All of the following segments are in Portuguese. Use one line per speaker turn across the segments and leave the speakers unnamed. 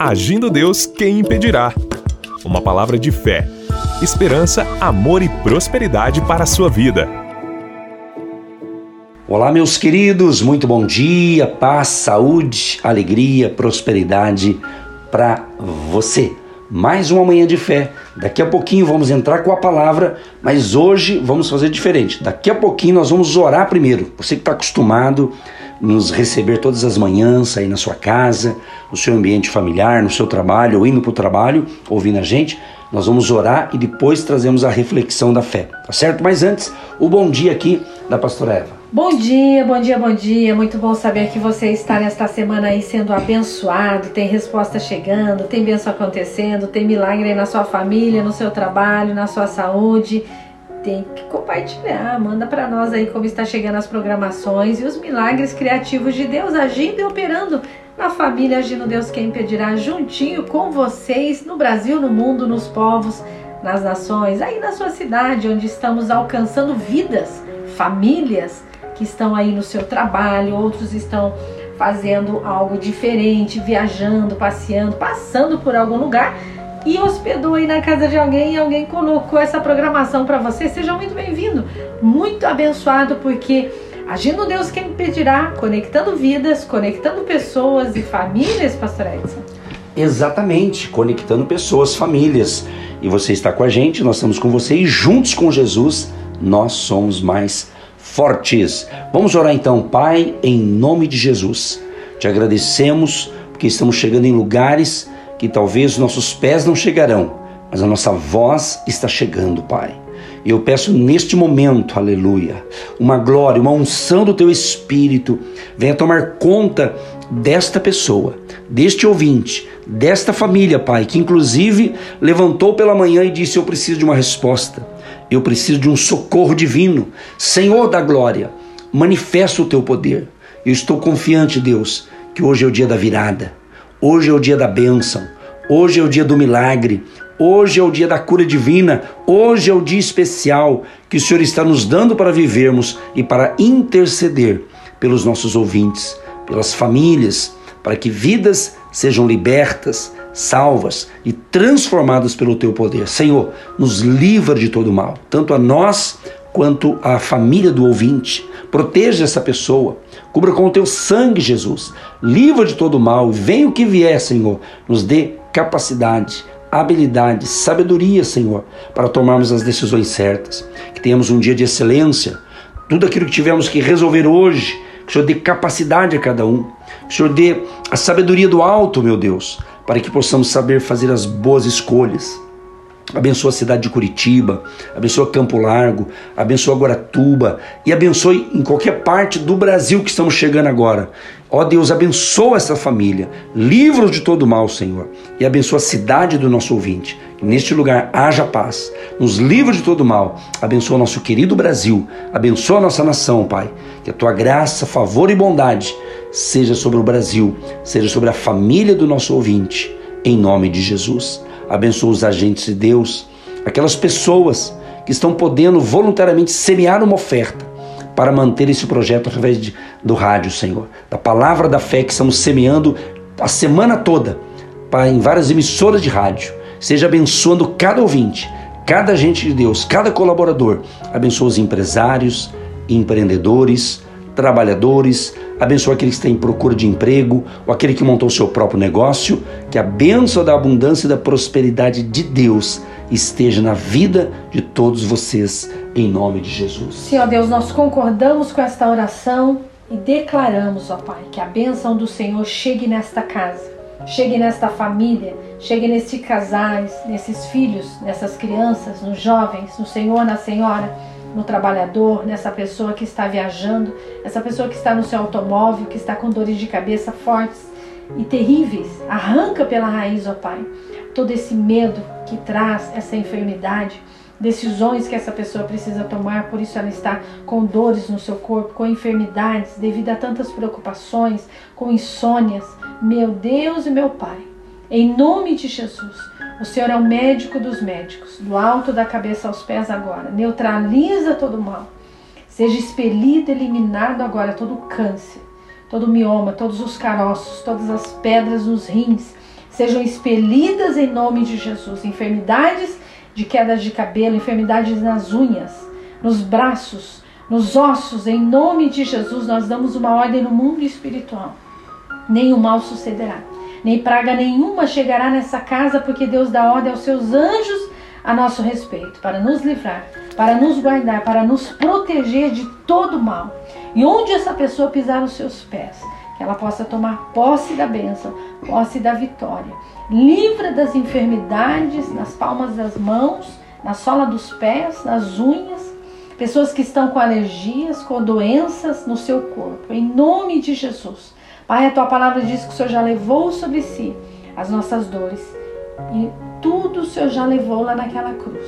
Agindo Deus, quem impedirá? Uma palavra de fé, esperança, amor e prosperidade para a sua vida.
Olá, meus queridos, muito bom dia, paz, saúde, alegria, prosperidade para você. Mais uma manhã de fé. Daqui a pouquinho vamos entrar com a palavra, mas hoje vamos fazer diferente. Daqui a pouquinho nós vamos orar primeiro. Você que está acostumado nos receber todas as manhãs aí na sua casa, no seu ambiente familiar, no seu trabalho, ou indo para o trabalho, ouvindo a gente. Nós vamos orar e depois trazemos a reflexão da fé, tá certo? Mas antes, o bom dia aqui da pastora Eva.
Bom dia, bom dia, bom dia. Muito bom saber que você está nesta semana aí sendo abençoado, tem resposta chegando, tem bênção acontecendo, tem milagre aí na sua família, no seu trabalho, na sua saúde tem que compartilhar. Manda para nós aí como está chegando as programações e os milagres criativos de Deus agindo e operando na família, agindo Deus quem impedirá, juntinho com vocês, no Brasil, no mundo, nos povos, nas nações, aí na sua cidade, onde estamos alcançando vidas, famílias que estão aí no seu trabalho, outros estão fazendo algo diferente, viajando, passeando, passando por algum lugar e hospedou aí na casa de alguém e alguém colocou essa programação para você, seja muito bem-vindo, muito abençoado, porque agindo Deus quem impedirá, conectando vidas, conectando pessoas e famílias, Pastor Edson.
Exatamente, conectando pessoas, famílias. E você está com a gente, nós estamos com você e juntos com Jesus nós somos mais fortes. Vamos orar então, Pai, em nome de Jesus. Te agradecemos porque estamos chegando em lugares que talvez nossos pés não chegarão, mas a nossa voz está chegando, Pai. Eu peço neste momento, aleluia, uma glória, uma unção do teu espírito venha tomar conta desta pessoa, deste ouvinte, desta família, Pai, que inclusive levantou pela manhã e disse: Eu preciso de uma resposta, eu preciso de um socorro divino. Senhor da glória, manifesta o teu poder. Eu estou confiante, Deus, que hoje é o dia da virada. Hoje é o dia da bênção, hoje é o dia do milagre, hoje é o dia da cura divina, hoje é o dia especial que o Senhor está nos dando para vivermos e para interceder pelos nossos ouvintes, pelas famílias, para que vidas sejam libertas, salvas e transformadas pelo teu poder. Senhor, nos livra de todo mal, tanto a nós quanto à família do ouvinte. Proteja essa pessoa, cubra com o teu sangue, Jesus. Livra de todo mal, venha o que vier, Senhor. Nos dê capacidade, habilidade, sabedoria, Senhor, para tomarmos as decisões certas. Que tenhamos um dia de excelência. Tudo aquilo que tivemos que resolver hoje, que o Senhor dê capacidade a cada um. Que o Senhor dê a sabedoria do alto, meu Deus, para que possamos saber fazer as boas escolhas Abençoa a cidade de Curitiba, abençoa Campo Largo, abençoa Guaratuba e abençoe em qualquer parte do Brasil que estamos chegando agora. Ó Deus, abençoa essa família, livra de todo mal, Senhor, e abençoa a cidade do nosso ouvinte. Que neste lugar haja paz, nos livra de todo mal, abençoa nosso querido Brasil, abençoa nossa nação, Pai. Que a tua graça, favor e bondade seja sobre o Brasil, seja sobre a família do nosso ouvinte, em nome de Jesus abençoa os agentes de Deus, aquelas pessoas que estão podendo voluntariamente semear uma oferta para manter esse projeto através de, do rádio, Senhor. Da palavra da fé que estamos semeando a semana toda para, em várias emissoras de rádio. Seja abençoando cada ouvinte, cada agente de Deus, cada colaborador. Abençoa os empresários, empreendedores, trabalhadores, abençoa aquele que está em procura de emprego, ou aquele que montou seu próprio negócio, que a bênção da abundância e da prosperidade de Deus esteja na vida de todos vocês, em nome de Jesus.
Senhor Deus, nós concordamos com esta oração e declaramos, ó Pai, que a bênção do Senhor chegue nesta casa, chegue nesta família, chegue nesses casais, nesses filhos, nessas crianças, nos jovens, no Senhor, na Senhora no trabalhador, nessa pessoa que está viajando, essa pessoa que está no seu automóvel, que está com dores de cabeça fortes e terríveis. Arranca pela raiz, ó Pai, todo esse medo que traz essa enfermidade, decisões que essa pessoa precisa tomar, por isso ela está com dores no seu corpo, com enfermidades devido a tantas preocupações, com insônias. Meu Deus e meu Pai, em nome de Jesus, o Senhor é o médico dos médicos, do alto da cabeça aos pés agora. Neutraliza todo mal. Seja expelido, eliminado agora todo câncer, todo mioma, todos os caroços, todas as pedras nos rins. Sejam expelidas em nome de Jesus. Enfermidades de quedas de cabelo, enfermidades nas unhas, nos braços, nos ossos, em nome de Jesus, nós damos uma ordem no mundo espiritual. Nenhum mal sucederá, nem praga nenhuma chegará nessa casa, porque Deus dá ordem aos seus anjos a nosso respeito, para nos livrar, para nos guardar, para nos proteger de todo mal. E onde essa pessoa pisar os seus pés, que ela possa tomar posse da bênção, posse da vitória. Livra das enfermidades nas palmas das mãos, na sola dos pés, nas unhas, pessoas que estão com alergias, com doenças no seu corpo. Em nome de Jesus. Pai, a tua palavra diz que o Senhor já levou sobre si as nossas dores. E tudo o Senhor já levou lá naquela cruz.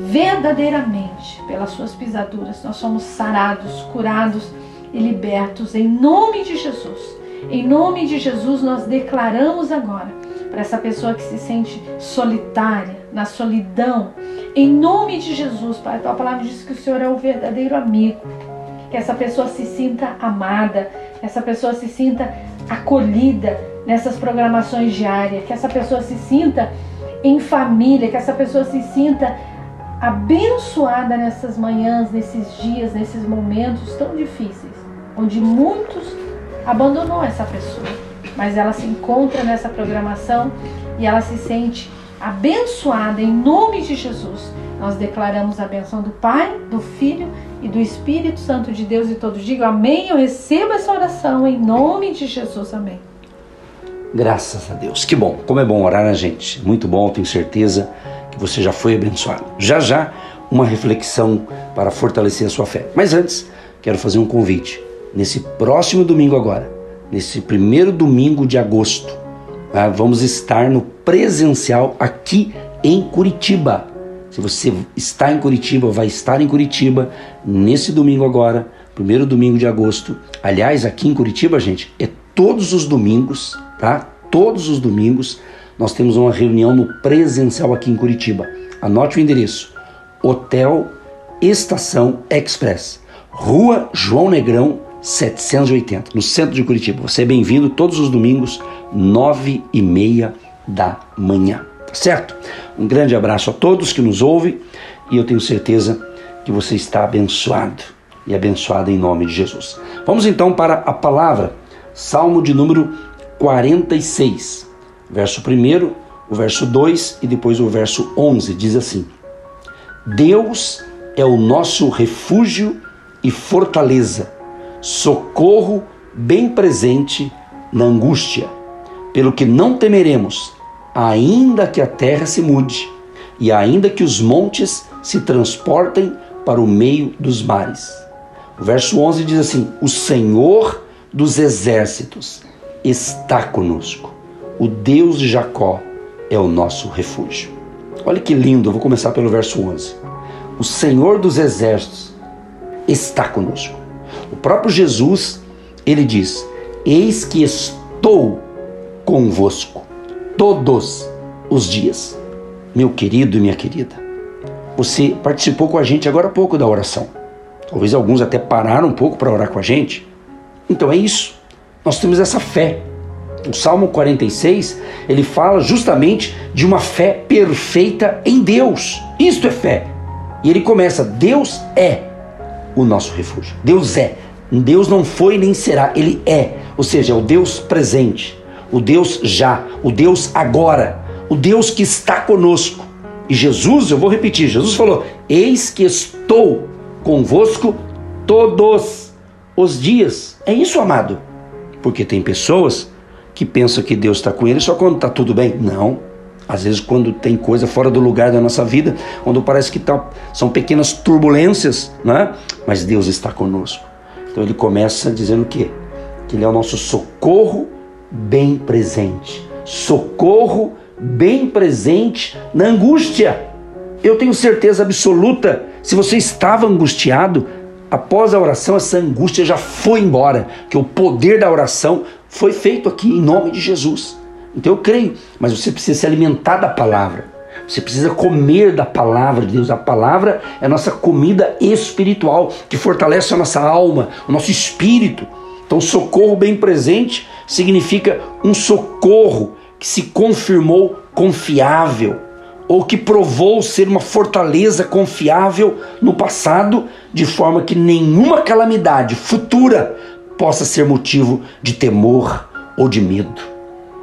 Verdadeiramente, pelas suas pisaduras, nós somos sarados, curados e libertos em nome de Jesus. Em nome de Jesus, nós declaramos agora para essa pessoa que se sente solitária, na solidão, em nome de Jesus, Pai, a tua palavra diz que o Senhor é o verdadeiro amigo. Que essa pessoa se sinta amada, que essa pessoa se sinta acolhida nessas programações diárias, que essa pessoa se sinta em família, que essa pessoa se sinta abençoada nessas manhãs, nesses dias, nesses momentos tão difíceis, onde muitos abandonou essa pessoa, mas ela se encontra nessa programação e ela se sente abençoada em nome de Jesus. Nós declaramos a benção do Pai, do Filho e do Espírito Santo de Deus e todos digam amém. Eu recebo essa oração em nome de Jesus. Amém.
Graças a Deus. Que bom. Como é bom orar, né, gente? Muito bom, tenho certeza que você já foi abençoado. Já já, uma reflexão para fortalecer a sua fé. Mas antes, quero fazer um convite. Nesse próximo domingo agora, nesse primeiro domingo de agosto, tá? vamos estar no presencial aqui em Curitiba. Se você está em Curitiba, vai estar em Curitiba nesse domingo agora, primeiro domingo de agosto. Aliás, aqui em Curitiba, gente, é todos os domingos tá? Todos os domingos nós temos uma reunião no presencial aqui em Curitiba. Anote o endereço: Hotel Estação Express, Rua João Negrão 780, no centro de Curitiba. Você é bem-vindo todos os domingos, nove e meia da manhã. Tá certo? Um grande abraço a todos que nos ouvem e eu tenho certeza que você está abençoado e abençoada em nome de Jesus. Vamos então para a palavra, Salmo de número 46, verso 1, o verso 2 e depois o verso 11, diz assim: Deus é o nosso refúgio e fortaleza, socorro bem presente na angústia, pelo que não temeremos, ainda que a terra se mude e ainda que os montes se transportem para o meio dos mares. O verso 11 diz assim: O Senhor dos exércitos está conosco. O Deus de Jacó é o nosso refúgio. Olha que lindo, eu vou começar pelo verso 11. O Senhor dos exércitos está conosco. O próprio Jesus, ele diz: Eis que estou convosco todos os dias. Meu querido e minha querida, você participou com a gente agora há pouco da oração. Talvez alguns até pararam um pouco para orar com a gente. Então é isso. Nós temos essa fé. O Salmo 46, ele fala justamente de uma fé perfeita em Deus. Isto é fé. E ele começa: Deus é o nosso refúgio. Deus é. Deus não foi nem será, ele é. Ou seja, é o Deus presente, o Deus já, o Deus agora, o Deus que está conosco. E Jesus, eu vou repetir, Jesus falou: Eis que estou convosco todos os dias. É isso, amado. Porque tem pessoas que pensam que Deus está com ele só quando está tudo bem. Não. Às vezes, quando tem coisa fora do lugar da nossa vida, quando parece que tá, são pequenas turbulências, né? mas Deus está conosco. Então ele começa dizendo o quê? Que ele é o nosso socorro bem presente. Socorro bem presente na angústia. Eu tenho certeza absoluta, se você estava angustiado, após a oração, essa angústia já foi embora, que o poder da oração foi feito aqui em nome de Jesus. Então eu creio, mas você precisa se alimentar da palavra. Você precisa comer da palavra de Deus. A palavra é a nossa comida espiritual, que fortalece a nossa alma, o nosso espírito. Então, socorro bem presente significa um socorro que se confirmou confiável ou que provou ser uma fortaleza confiável no passado, de forma que nenhuma calamidade futura possa ser motivo de temor ou de medo.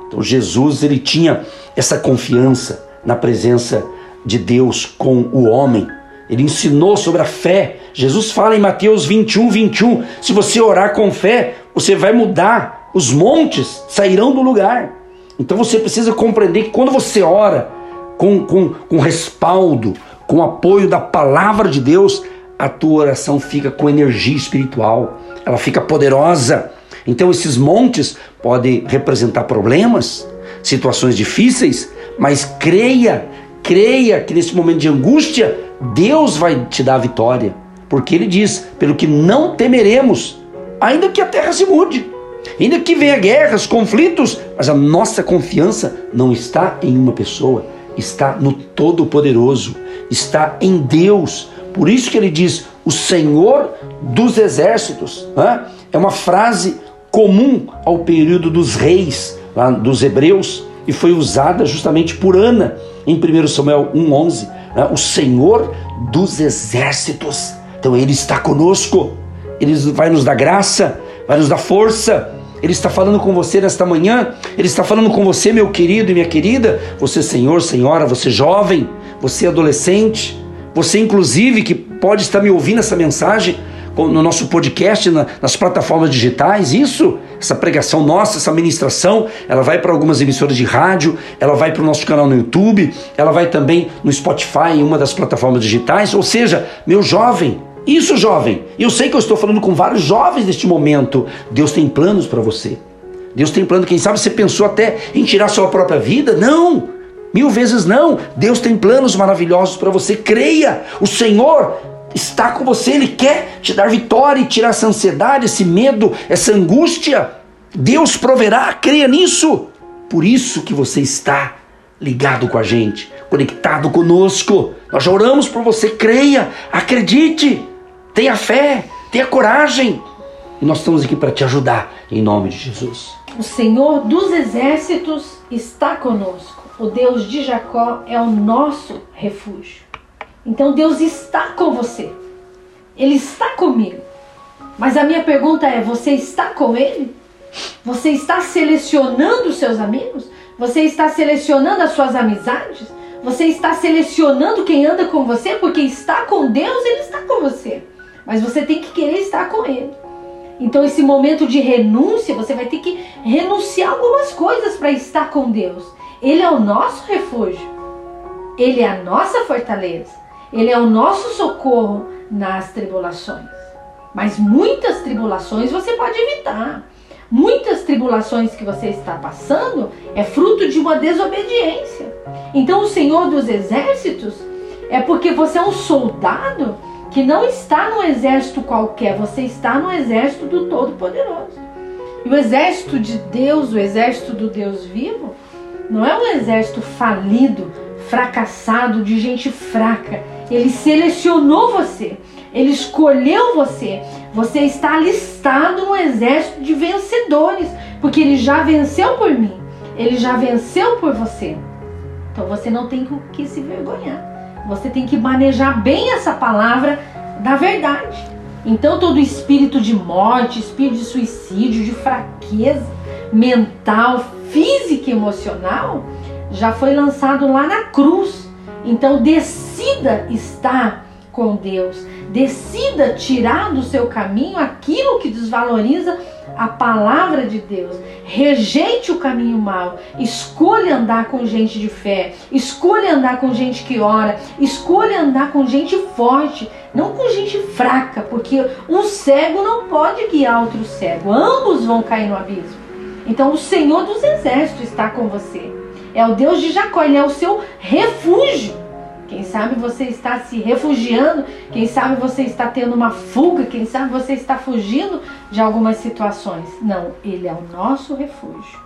Então Jesus ele tinha essa confiança na presença de Deus com o homem. Ele ensinou sobre a fé. Jesus fala em Mateus 21, 21: se você orar com fé, você vai mudar, os montes sairão do lugar. Então você precisa compreender que quando você ora com, com, com respaldo, com apoio da palavra de Deus, a tua oração fica com energia espiritual, ela fica poderosa. Então esses montes podem representar problemas, situações difíceis, mas creia, creia que nesse momento de angústia, Deus vai te dar a vitória. Porque ele diz: pelo que não temeremos, ainda que a terra se mude. Ainda que venha guerras, conflitos, mas a nossa confiança não está em uma pessoa, está no Todo-Poderoso, está em Deus. Por isso que ele diz: o Senhor dos exércitos. É uma frase comum ao período dos reis, lá dos hebreus, e foi usada justamente por Ana em 1 Samuel 1,11. O Senhor dos exércitos. Então ele está conosco, ele vai nos dar graça, vai nos dar força. Ele está falando com você nesta manhã, ele está falando com você, meu querido e minha querida, você, senhor, senhora, você jovem, você adolescente, você, inclusive, que pode estar me ouvindo essa mensagem no nosso podcast, nas plataformas digitais, isso, essa pregação nossa, essa ministração, ela vai para algumas emissoras de rádio, ela vai para o nosso canal no YouTube, ela vai também no Spotify, em uma das plataformas digitais. Ou seja, meu jovem, isso, jovem, eu sei que eu estou falando com vários jovens neste momento. Deus tem planos para você. Deus tem plano, quem sabe você pensou até em tirar sua própria vida? Não! Mil vezes não. Deus tem planos maravilhosos para você. Creia. O Senhor está com você, Ele quer te dar vitória e tirar essa ansiedade, esse medo, essa angústia. Deus proverá, creia nisso. Por isso que você está ligado com a gente, conectado conosco. Nós já oramos por você, creia, acredite. Tenha fé, tenha coragem. E nós estamos aqui para te ajudar, em nome de Jesus.
O Senhor dos exércitos está conosco. O Deus de Jacó é o nosso refúgio. Então Deus está com você. Ele está comigo. Mas a minha pergunta é: você está com ele? Você está selecionando os seus amigos? Você está selecionando as suas amizades? Você está selecionando quem anda com você? Porque está com Deus, ele está com você mas você tem que querer estar com Ele. Então, esse momento de renúncia, você vai ter que renunciar algumas coisas para estar com Deus. Ele é o nosso refúgio, Ele é a nossa fortaleza, Ele é o nosso socorro nas tribulações. Mas muitas tribulações você pode evitar. Muitas tribulações que você está passando é fruto de uma desobediência. Então, o Senhor dos Exércitos é porque você é um soldado que não está no exército qualquer, você está no exército do Todo-Poderoso. E o exército de Deus, o exército do Deus vivo, não é um exército falido, fracassado, de gente fraca. Ele selecionou você, ele escolheu você. Você está alistado no exército de vencedores, porque ele já venceu por mim, ele já venceu por você. Então você não tem que se vergonhar. Você tem que manejar bem essa palavra da verdade. Então, todo espírito de morte, espírito de suicídio, de fraqueza mental, física e emocional já foi lançado lá na cruz. Então, decida estar com Deus. Decida tirar do seu caminho aquilo que desvaloriza a palavra de Deus. Rejeite o caminho mau. Escolha andar com gente de fé. Escolha andar com gente que ora. Escolha andar com gente forte, não com gente fraca, porque um cego não pode guiar outro cego. Ambos vão cair no abismo. Então o Senhor dos Exércitos está com você. É o Deus de Jacó, ele é o seu refúgio. Quem sabe você está se refugiando, quem sabe você está tendo uma fuga, quem sabe você está fugindo de algumas situações. Não, Ele é o nosso refúgio.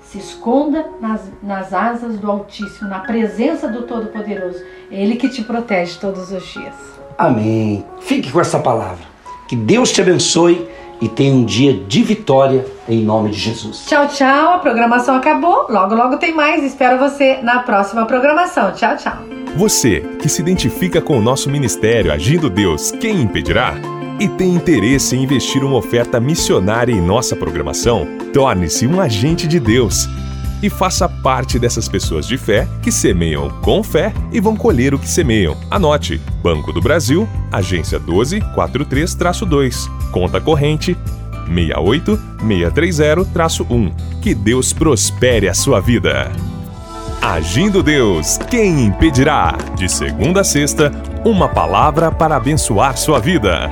Se esconda nas, nas asas do Altíssimo, na presença do Todo-Poderoso. É Ele que te protege todos os dias.
Amém. Fique com essa palavra. Que Deus te abençoe e tenha um dia de vitória em nome de Jesus.
Tchau, tchau. A programação acabou. Logo, logo tem mais. Espero você na próxima programação. Tchau, tchau.
Você que se identifica com o nosso ministério Agindo Deus, quem impedirá? E tem interesse em investir uma oferta missionária em nossa programação? Torne-se um agente de Deus e faça parte dessas pessoas de fé que semeiam com fé e vão colher o que semeiam. Anote: Banco do Brasil, agência 1243-2, conta corrente 68630-1. Que Deus prospere a sua vida. Agindo Deus, quem impedirá? De segunda a sexta, uma palavra para abençoar sua vida.